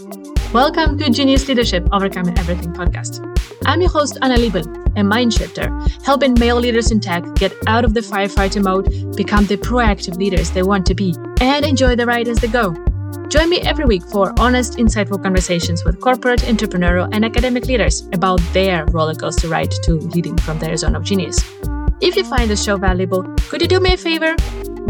Welcome to Genius Leadership Overcoming Everything podcast. I'm your host, Anna Liebel, a mind shifter, helping male leaders in tech get out of the firefighter mode, become the proactive leaders they want to be, and enjoy the ride as they go. Join me every week for honest, insightful conversations with corporate, entrepreneurial, and academic leaders about their rollercoaster ride to leading from their zone of genius. If you find the show valuable, could you do me a favor?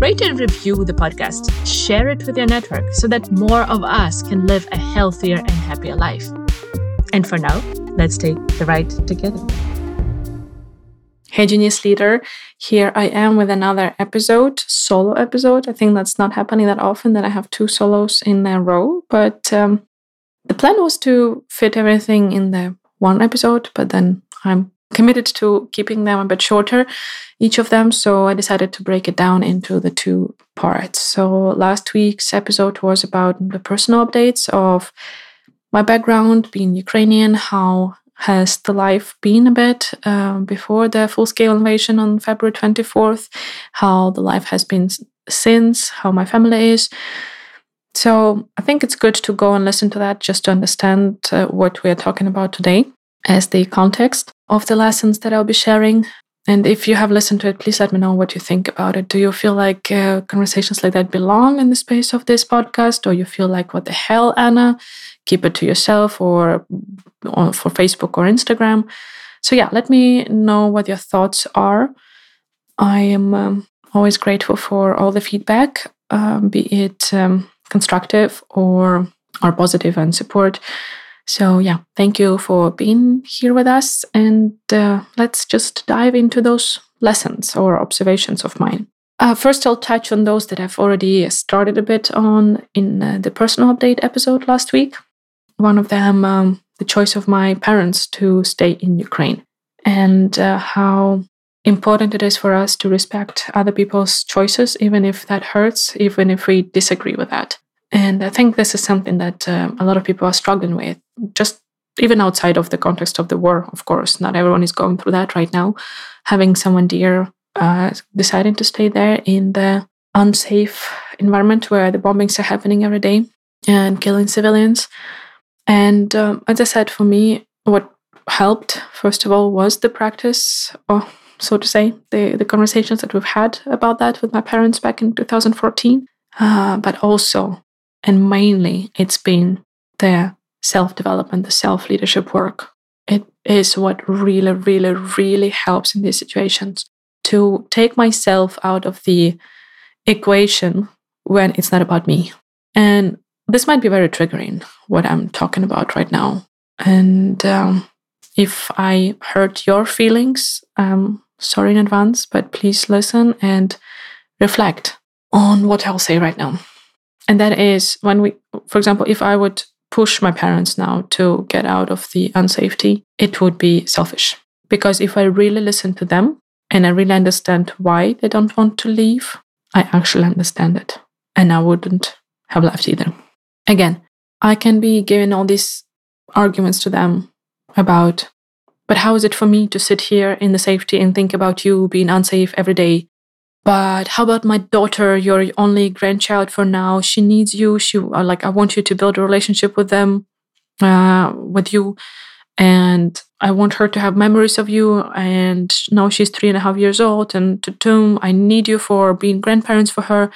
Rate and review the podcast. Share it with your network so that more of us can live a healthier and happier life. And for now, let's take the ride together. Hey, Genius Leader. Here I am with another episode, solo episode. I think that's not happening that often that I have two solos in a row, but um, the plan was to fit everything in the one episode, but then I'm committed to keeping them a bit shorter, each of them. So I decided to break it down into the two parts. So last week's episode was about the personal updates of my background, being Ukrainian, how has the life been a bit um, before the full scale invasion on February 24th, how the life has been since, how my family is. So I think it's good to go and listen to that just to understand uh, what we are talking about today as the context of the lessons that I'll be sharing. And if you have listened to it, please let me know what you think about it. Do you feel like uh, conversations like that belong in the space of this podcast? Or you feel like, what the hell, Anna? Keep it to yourself or, or for Facebook or Instagram. So, yeah, let me know what your thoughts are. I am um, always grateful for all the feedback, um, be it um, constructive or, or positive and support. So, yeah, thank you for being here with us. And uh, let's just dive into those lessons or observations of mine. Uh, first, I'll touch on those that I've already started a bit on in uh, the personal update episode last week. One of them, um, the choice of my parents to stay in Ukraine, and uh, how important it is for us to respect other people's choices, even if that hurts, even if we disagree with that. And I think this is something that uh, a lot of people are struggling with, just even outside of the context of the war, of course. Not everyone is going through that right now. Having someone dear uh, deciding to stay there in the unsafe environment where the bombings are happening every day and killing civilians. And um, as I said, for me, what helped, first of all, was the practice, or so to say, the, the conversations that we've had about that with my parents back in 2014. Uh, but also and mainly, it's been the self development, the self leadership work. It is what really, really, really helps in these situations to take myself out of the equation when it's not about me. And this might be very triggering, what I'm talking about right now. And um, if I hurt your feelings, um, sorry in advance, but please listen and reflect on what I'll say right now. And that is when we, for example, if I would push my parents now to get out of the unsafety, it would be selfish. Because if I really listen to them and I really understand why they don't want to leave, I actually understand it. And I wouldn't have left either. Again, I can be giving all these arguments to them about, but how is it for me to sit here in the safety and think about you being unsafe every day but how about my daughter your only grandchild for now? She needs you. She uh, like i want you to build a relationship with them uh, with you. And i want her to have memories of you. And now she's three and a half years old and to whom i need you for being grandparents for her.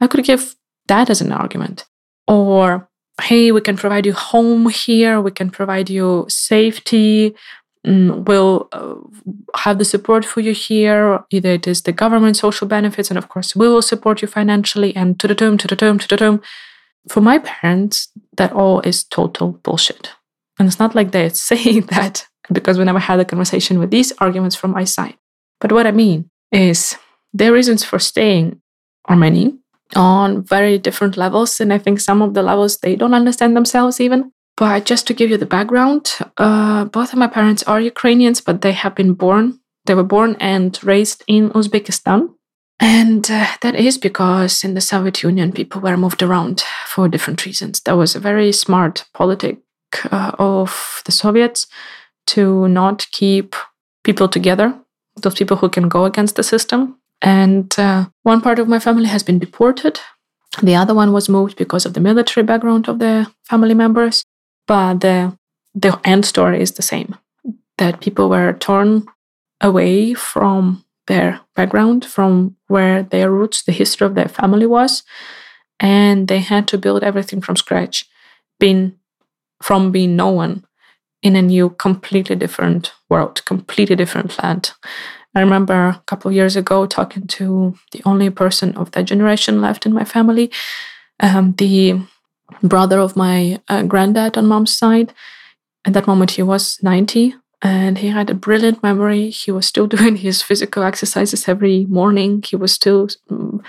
I could give that as an argument. Or hey we can provide you home here. We can provide you safety will uh, have the support for you here. Either it is the government social benefits, and of course, we will support you financially, and to the term, to the term, to the term. For my parents, that all is total bullshit. And it's not like they're saying that because we never had a conversation with these arguments from my side. But what I mean is their reasons for staying are many on very different levels. And I think some of the levels they don't understand themselves even. But just to give you the background, uh, both of my parents are Ukrainians, but they have been born, they were born and raised in Uzbekistan. And uh, that is because in the Soviet Union, people were moved around for different reasons. That was a very smart politic uh, of the Soviets to not keep people together, those people who can go against the system. And uh, one part of my family has been deported The other one was moved because of the military background of the family members. But the, the end story is the same that people were torn away from their background, from where their roots, the history of their family was, and they had to build everything from scratch, being from being no one in a new, completely different world, completely different land. I remember a couple of years ago talking to the only person of that generation left in my family, um, the brother of my uh, granddad on mom's side. At that moment, he was 90 and he had a brilliant memory. He was still doing his physical exercises every morning. He was still um,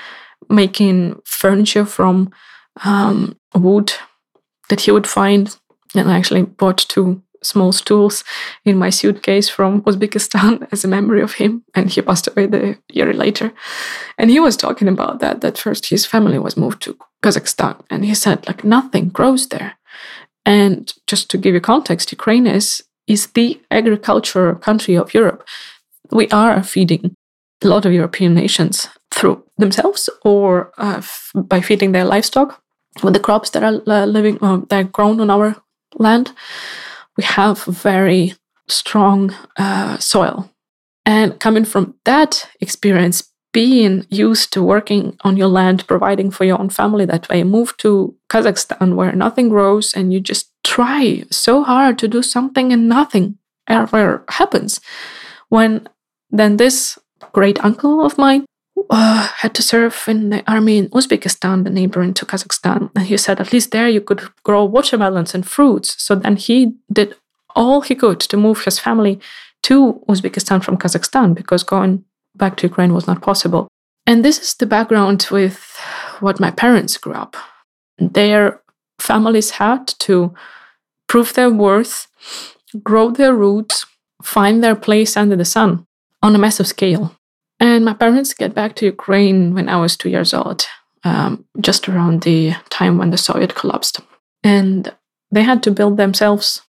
making furniture from um, wood that he would find. And I actually bought two small stools in my suitcase from Uzbekistan as a memory of him. And he passed away the year later. And he was talking about that, that first his family was moved to Kazakhstan. And he said, like, nothing grows there. And just to give you context, Ukraine is, is the agriculture country of Europe. We are feeding a lot of European nations through themselves or uh, f- by feeding their livestock with the crops that are uh, living uh, that are grown on our land we have very strong uh, soil. And coming from that experience, being used to working on your land, providing for your own family that way, move to Kazakhstan where nothing grows and you just try so hard to do something and nothing ever happens. When then this great uncle of mine uh, had to serve in the army in Uzbekistan, the neighboring to Kazakhstan. And he said at least there you could grow watermelons and fruits. So then he did all he could to move his family to Uzbekistan from Kazakhstan because going back to Ukraine was not possible. And this is the background with what my parents grew up. Their families had to prove their worth, grow their roots, find their place under the sun on a massive scale. And my parents get back to Ukraine when I was two years old, um, just around the time when the Soviet collapsed. And they had to build themselves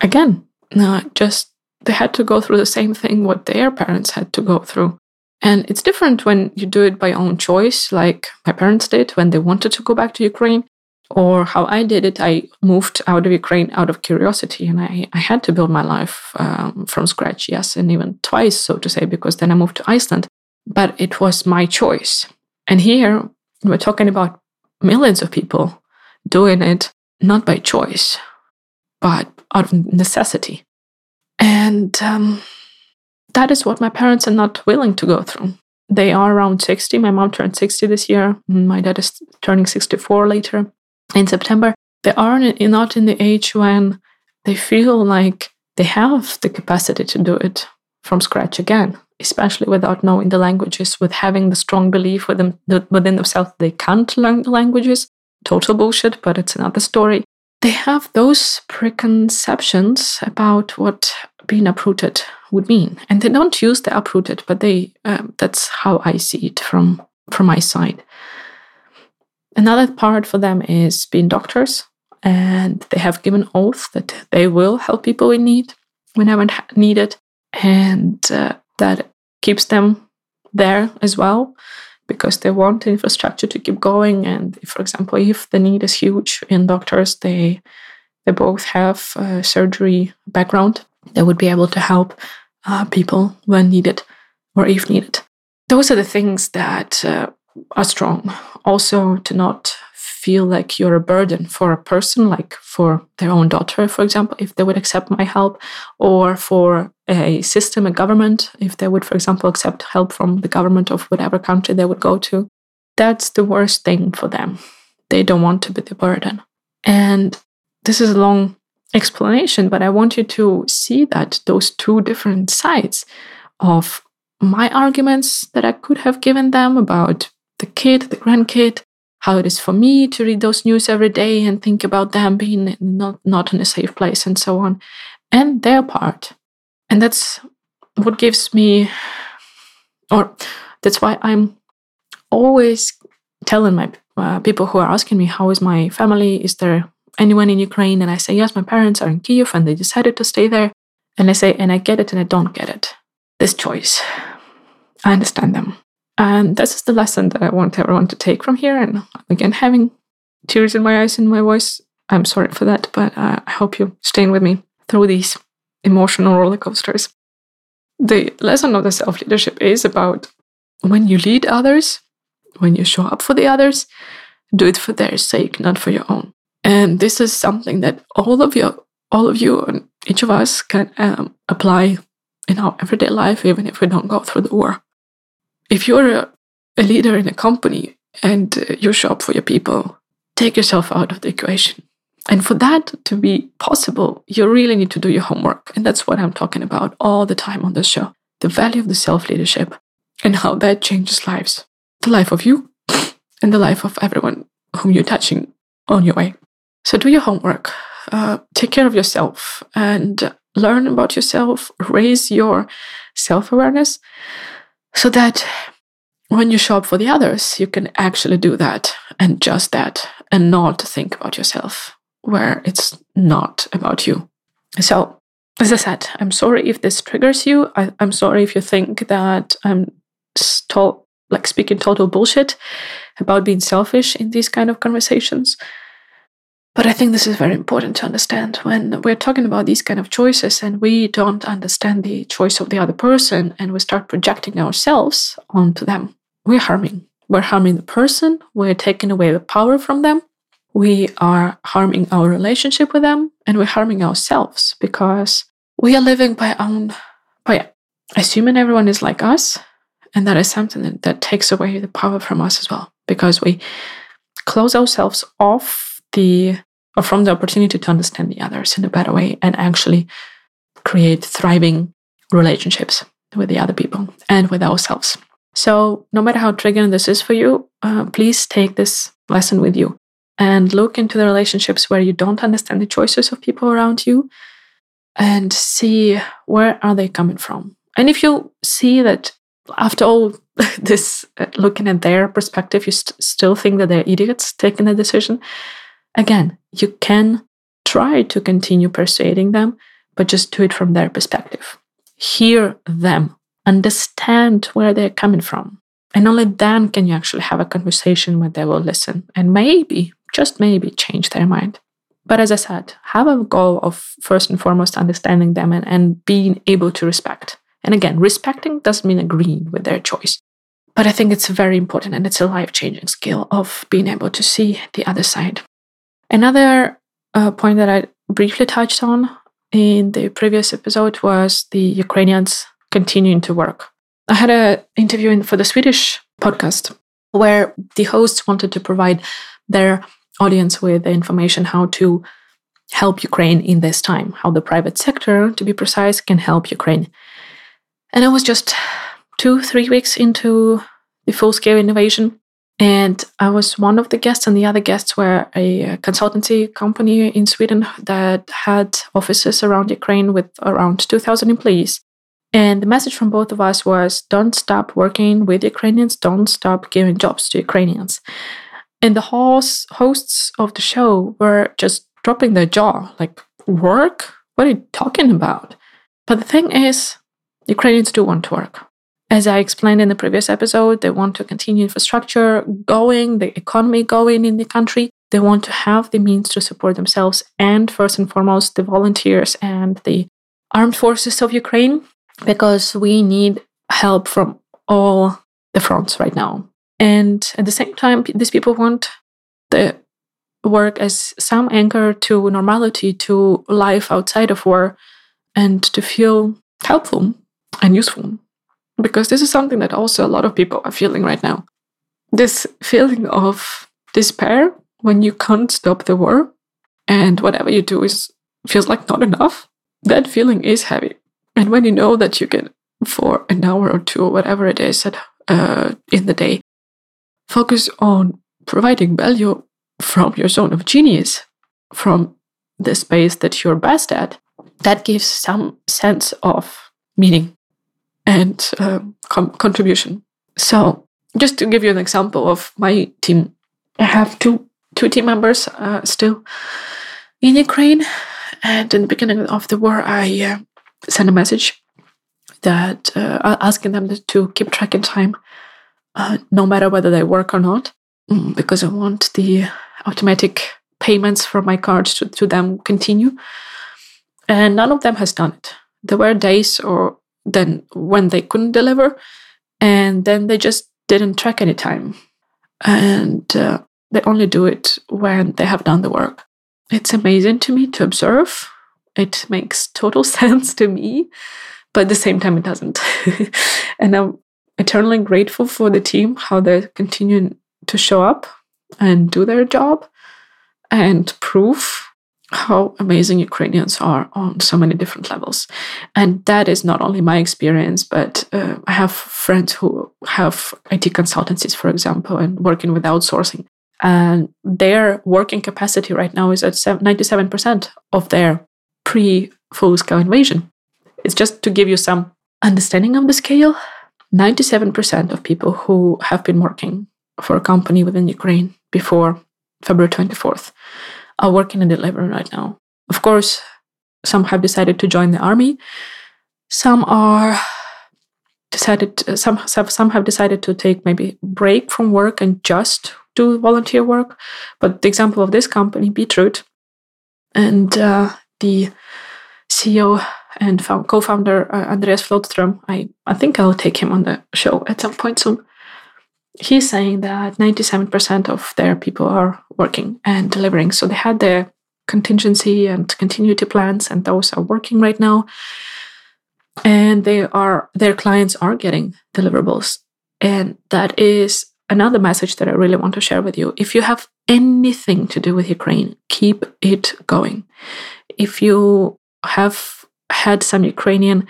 again. Not just they had to go through the same thing what their parents had to go through. And it's different when you do it by own choice, like my parents did when they wanted to go back to Ukraine, or how I did it. I moved out of Ukraine out of curiosity, and I, I had to build my life um, from scratch, yes, and even twice, so to say, because then I moved to Iceland but it was my choice. And here we're talking about millions of people doing it not by choice, but out of necessity. And um, that is what my parents are not willing to go through. They are around 60. My mom turned 60 this year. My dad is turning 64 later in September. They are not in the age when they feel like they have the capacity to do it from scratch again especially without knowing the languages, with having the strong belief within, within themselves they can't learn the languages. Total bullshit, but it's another story. They have those preconceptions about what being uprooted would mean, and they don't use the uprooted, but they um, that's how I see it from from my side. Another part for them is being doctors, and they have given oath that they will help people in need whenever needed, and uh, that keeps them there as well because they want infrastructure to keep going. And for example, if the need is huge in doctors, they they both have a surgery background. They would be able to help uh, people when needed or if needed. Those are the things that uh, are strong. Also, to not feel like you're a burden for a person, like for their own daughter, for example, if they would accept my help, or for a system, a government, if they would, for example, accept help from the government of whatever country they would go to. That's the worst thing for them. They don't want to be the burden. And this is a long explanation, but I want you to see that those two different sides of my arguments that I could have given them about the kid, the grandkid, how it is for me to read those news every day and think about them being not, not in a safe place and so on, and their part. And that's what gives me, or that's why I'm always telling my uh, people who are asking me, How is my family? Is there anyone in Ukraine? And I say, Yes, my parents are in Kiev and they decided to stay there. And I say, And I get it and I don't get it. This choice. I understand them. And this is the lesson that I want everyone to take from here. And again, having tears in my eyes and my voice, I'm sorry for that, but uh, I hope you're staying with me through these emotional roller coasters. The lesson of the self leadership is about when you lead others, when you show up for the others, do it for their sake, not for your own. And this is something that all of you, all of you, and each of us can um, apply in our everyday life, even if we don't go through the war. If you're a, a leader in a company and uh, you show up for your people, take yourself out of the equation. And for that to be possible, you really need to do your homework. And that's what I'm talking about all the time on this show the value of the self leadership and how that changes lives the life of you and the life of everyone whom you're touching on your way. So do your homework, uh, take care of yourself, and learn about yourself, raise your self awareness so that when you show up for the others, you can actually do that and just that and not think about yourself where it's not about you. So, as I said, I'm sorry if this triggers you. I, am sorry if you think that I'm like speaking total bullshit about being selfish in these kind of conversations. But I think this is very important to understand when we're talking about these kind of choices and we don't understand the choice of the other person and we start projecting ourselves onto them. We're harming. We're harming the person, we're taking away the power from them, we are harming our relationship with them, and we're harming ourselves because we are living by our own, by assuming everyone is like us. And that is something that, that takes away the power from us as well because we close ourselves off the or from the opportunity to understand the others in a better way and actually create thriving relationships with the other people and with ourselves. So, no matter how triggering this is for you, uh, please take this lesson with you and look into the relationships where you don't understand the choices of people around you and see where are they coming from. And if you see that after all this uh, looking at their perspective you st- still think that they're idiots taking the decision again you can try to continue persuading them but just do it from their perspective. Hear them. Understand where they're coming from. And only then can you actually have a conversation where they will listen and maybe just maybe change their mind. But as i said have a goal of first and foremost understanding them and, and being able to respect. And again, respecting doesn't mean agreeing with their choice. But I think it's very important and it's a life changing skill of being able to see the other side. Another uh, point that I briefly touched on in the previous episode was the Ukrainians continuing to work. I had an interview in, for the Swedish podcast where the hosts wanted to provide their audience with the information how to help Ukraine in this time, how the private sector, to be precise, can help Ukraine. And I was just two, three weeks into the full scale innovation. And I was one of the guests, and the other guests were a consultancy company in Sweden that had offices around Ukraine with around 2,000 employees. And the message from both of us was don't stop working with Ukrainians, don't stop giving jobs to Ukrainians. And the hosts of the show were just dropping their jaw like, work? What are you talking about? But the thing is, Ukrainians do want to work. As I explained in the previous episode, they want to continue infrastructure going, the economy going in the country. They want to have the means to support themselves and, first and foremost, the volunteers and the armed forces of Ukraine, because we need help from all the fronts right now. And at the same time, these people want the work as some anchor to normality, to life outside of war, and to feel helpful and useful. Because this is something that also a lot of people are feeling right now. This feeling of despair when you can't stop the war and whatever you do is feels like not enough. That feeling is heavy. And when you know that you can, for an hour or two or whatever it is at, uh, in the day, focus on providing value from your zone of genius, from the space that you're best at, that gives some sense of meaning and uh, com- contribution. So, just to give you an example of my team, I have two two team members uh, still in Ukraine, and in the beginning of the war, I uh, sent a message that uh, asking them to keep track in time uh, no matter whether they work or not, mm, because I want the automatic payments from my cards to, to them continue. And none of them has done it. There were days or then when they couldn't deliver, and then they just didn't track any time. And uh, they only do it when they have done the work. It's amazing to me to observe. It makes total sense to me, but at the same time, it doesn't. and I'm eternally grateful for the team, how they're continuing to show up and do their job and prove how amazing Ukrainians are on so many different levels. And that is not only my experience, but uh, I have friends who have IT consultancies, for example, and working with outsourcing. And their working capacity right now is at 97% of their pre full scale invasion. It's just to give you some understanding of the scale 97% of people who have been working for a company within Ukraine before February 24th are working and delivering right now. Of course, some have decided to join the army. Some are decided some some have decided to take maybe break from work and just do volunteer work. But the example of this company, Beetroot, and uh, the CEO and co-founder uh, Andreas Flodström, I, I think I'll take him on the show at some point soon. He's saying that 97% of their people are working and delivering. So they had their contingency and continuity plans, and those are working right now. And they are their clients are getting deliverables. And that is another message that I really want to share with you. If you have anything to do with Ukraine, keep it going. If you have had some Ukrainian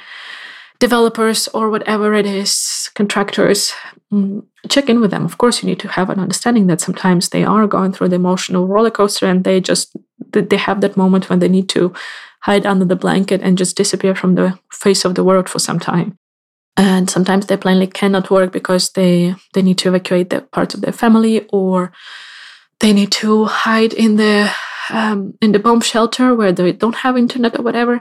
developers or whatever it is, contractors, mm, check in with them. Of course, you need to have an understanding that sometimes they are going through the emotional roller coaster and they just they have that moment when they need to hide under the blanket and just disappear from the face of the world for some time and sometimes they plainly cannot work because they they need to evacuate the parts of their family or they need to hide in the um, in the bomb shelter where they don't have internet or whatever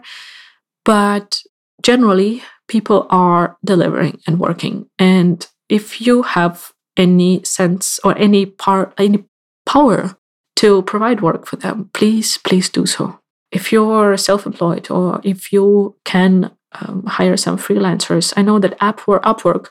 but generally people are delivering and working and if you have any sense or any part any power to provide work for them please please do so if you're self-employed or if you can um, hire some freelancers. I know that Upwork, Upwork,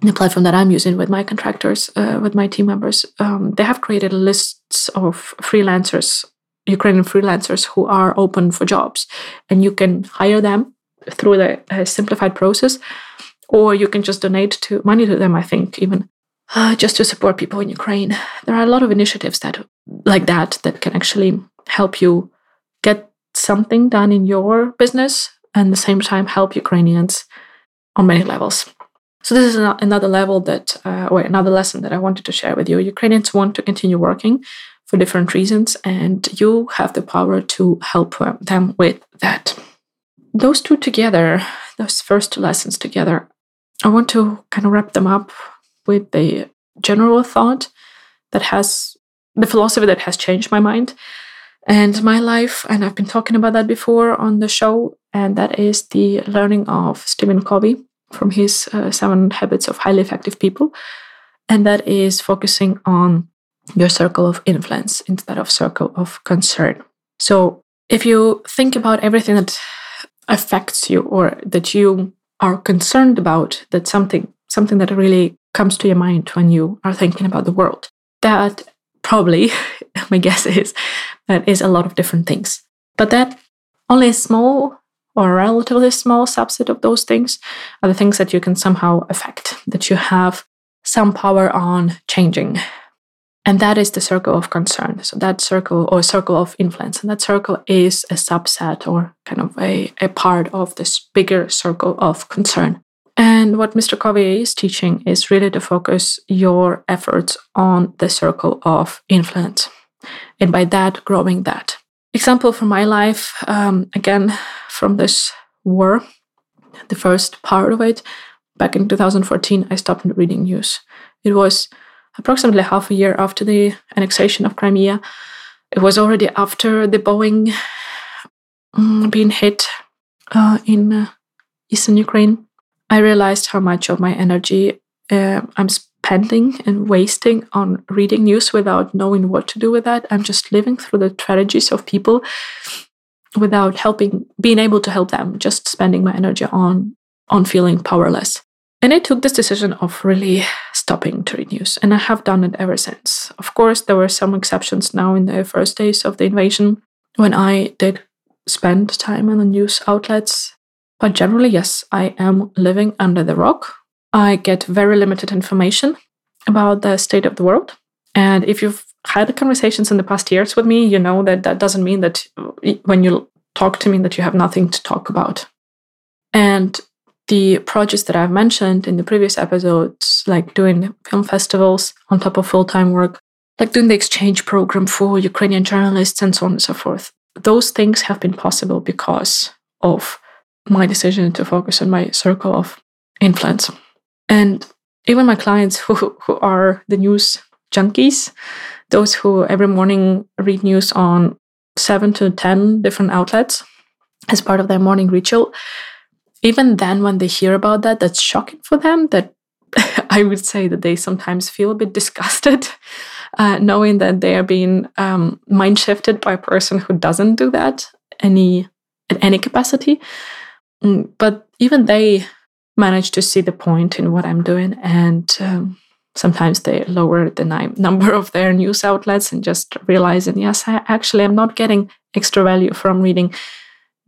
the platform that I'm using with my contractors, uh, with my team members, um, they have created lists of freelancers, Ukrainian freelancers who are open for jobs, and you can hire them through the uh, simplified process, or you can just donate to money to them. I think even uh, just to support people in Ukraine. There are a lot of initiatives that like that that can actually help you get something done in your business and at the same time help Ukrainians on many levels. So this is another level that, uh, or another lesson that I wanted to share with you. Ukrainians want to continue working for different reasons, and you have the power to help uh, them with that. Those two together, those first two lessons together, I want to kind of wrap them up with the general thought that has the philosophy that has changed my mind and my life. And I've been talking about that before on the show. And that is the learning of Stephen Covey from his uh, Seven Habits of Highly Effective People. And that is focusing on your circle of influence instead of circle of concern. So if you think about everything that affects you or that you are concerned about, that something something that really comes to your mind when you are thinking about the world, that probably, my guess is, that is a lot of different things. But that only a small or a relatively small subset of those things are the things that you can somehow affect, that you have some power on changing. And that is the circle of concern. So that circle or circle of influence. And that circle is a subset or kind of a, a part of this bigger circle of concern. And what Mr. Covey is teaching is really to focus your efforts on the circle of influence. And by that, growing that. Example from my life, um, again, from this war, the first part of it, back in 2014, I stopped reading news. It was approximately half a year after the annexation of Crimea. It was already after the Boeing um, being hit uh, in uh, eastern Ukraine. I realized how much of my energy uh, I'm spending and wasting on reading news without knowing what to do with that. I'm just living through the tragedies of people without helping, being able to help them, just spending my energy on, on feeling powerless. And I took this decision of really stopping to read news, and I have done it ever since. Of course, there were some exceptions now in the first days of the invasion when I did spend time on the news outlets. But generally, yes, I am living under the rock. I get very limited information about the state of the world. And if you've had conversations in the past years with me, you know that that doesn't mean that when you talk to me that you have nothing to talk about. And the projects that I've mentioned in the previous episodes, like doing film festivals on top of full time work, like doing the exchange program for Ukrainian journalists, and so on and so forth. Those things have been possible because of my decision to focus on my circle of influence. And even my clients who, who are the news junkies, those who every morning read news on seven to 10 different outlets as part of their morning ritual, even then when they hear about that that's shocking for them that i would say that they sometimes feel a bit disgusted uh, knowing that they are being um, mind shifted by a person who doesn't do that any in any capacity. Mm, but even they manage to see the point in what i'm doing and um, sometimes they lower the number of their news outlets and just realizing yes i actually am not getting extra value from reading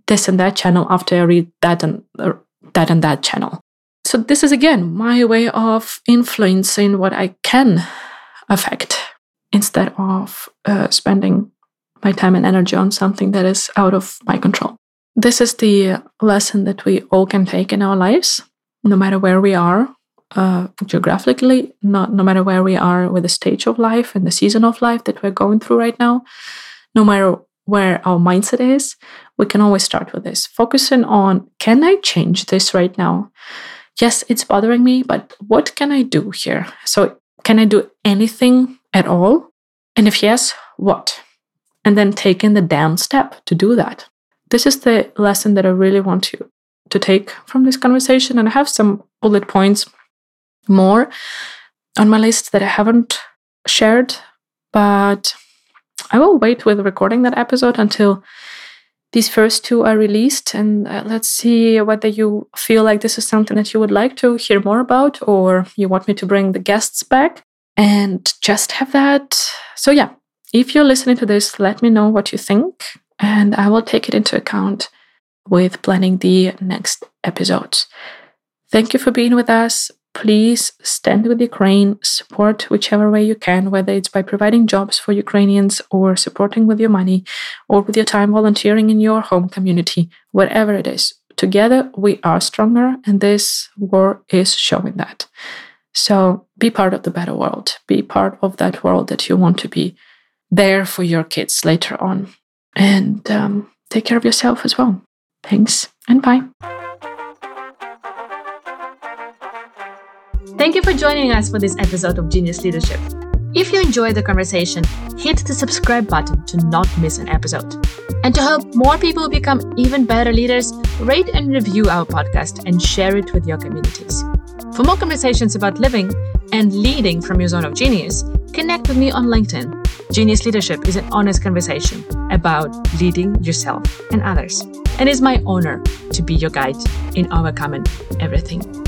this and that channel after I read that and uh, that and that channel. So this is again my way of influencing what I can affect instead of uh, spending my time and energy on something that is out of my control. This is the lesson that we all can take in our lives, no matter where we are uh, geographically, not no matter where we are with the stage of life and the season of life that we're going through right now, no matter where our mindset is, we can always start with this focusing on can I change this right now? Yes, it's bothering me, but what can I do here? So, can I do anything at all? And if yes, what? And then taking the damn step to do that. This is the lesson that I really want you to take from this conversation. And I have some bullet points more on my list that I haven't shared, but I will wait with recording that episode until these first two are released and uh, let's see whether you feel like this is something that you would like to hear more about or you want me to bring the guests back and just have that. So, yeah, if you're listening to this, let me know what you think and I will take it into account with planning the next episodes. Thank you for being with us please stand with Ukraine, support whichever way you can, whether it's by providing jobs for Ukrainians or supporting with your money or with your time volunteering in your home community, whatever it is. Together we are stronger, and this war is showing that. So be part of the better world, be part of that world that you want to be there for your kids later on. And um, take care of yourself as well. Thanks and bye. Thank you for joining us for this episode of Genius Leadership. If you enjoyed the conversation, hit the subscribe button to not miss an episode. And to help more people become even better leaders, rate and review our podcast and share it with your communities. For more conversations about living and leading from your zone of genius, connect with me on LinkedIn. Genius Leadership is an honest conversation about leading yourself and others. And it's my honor to be your guide in overcoming everything.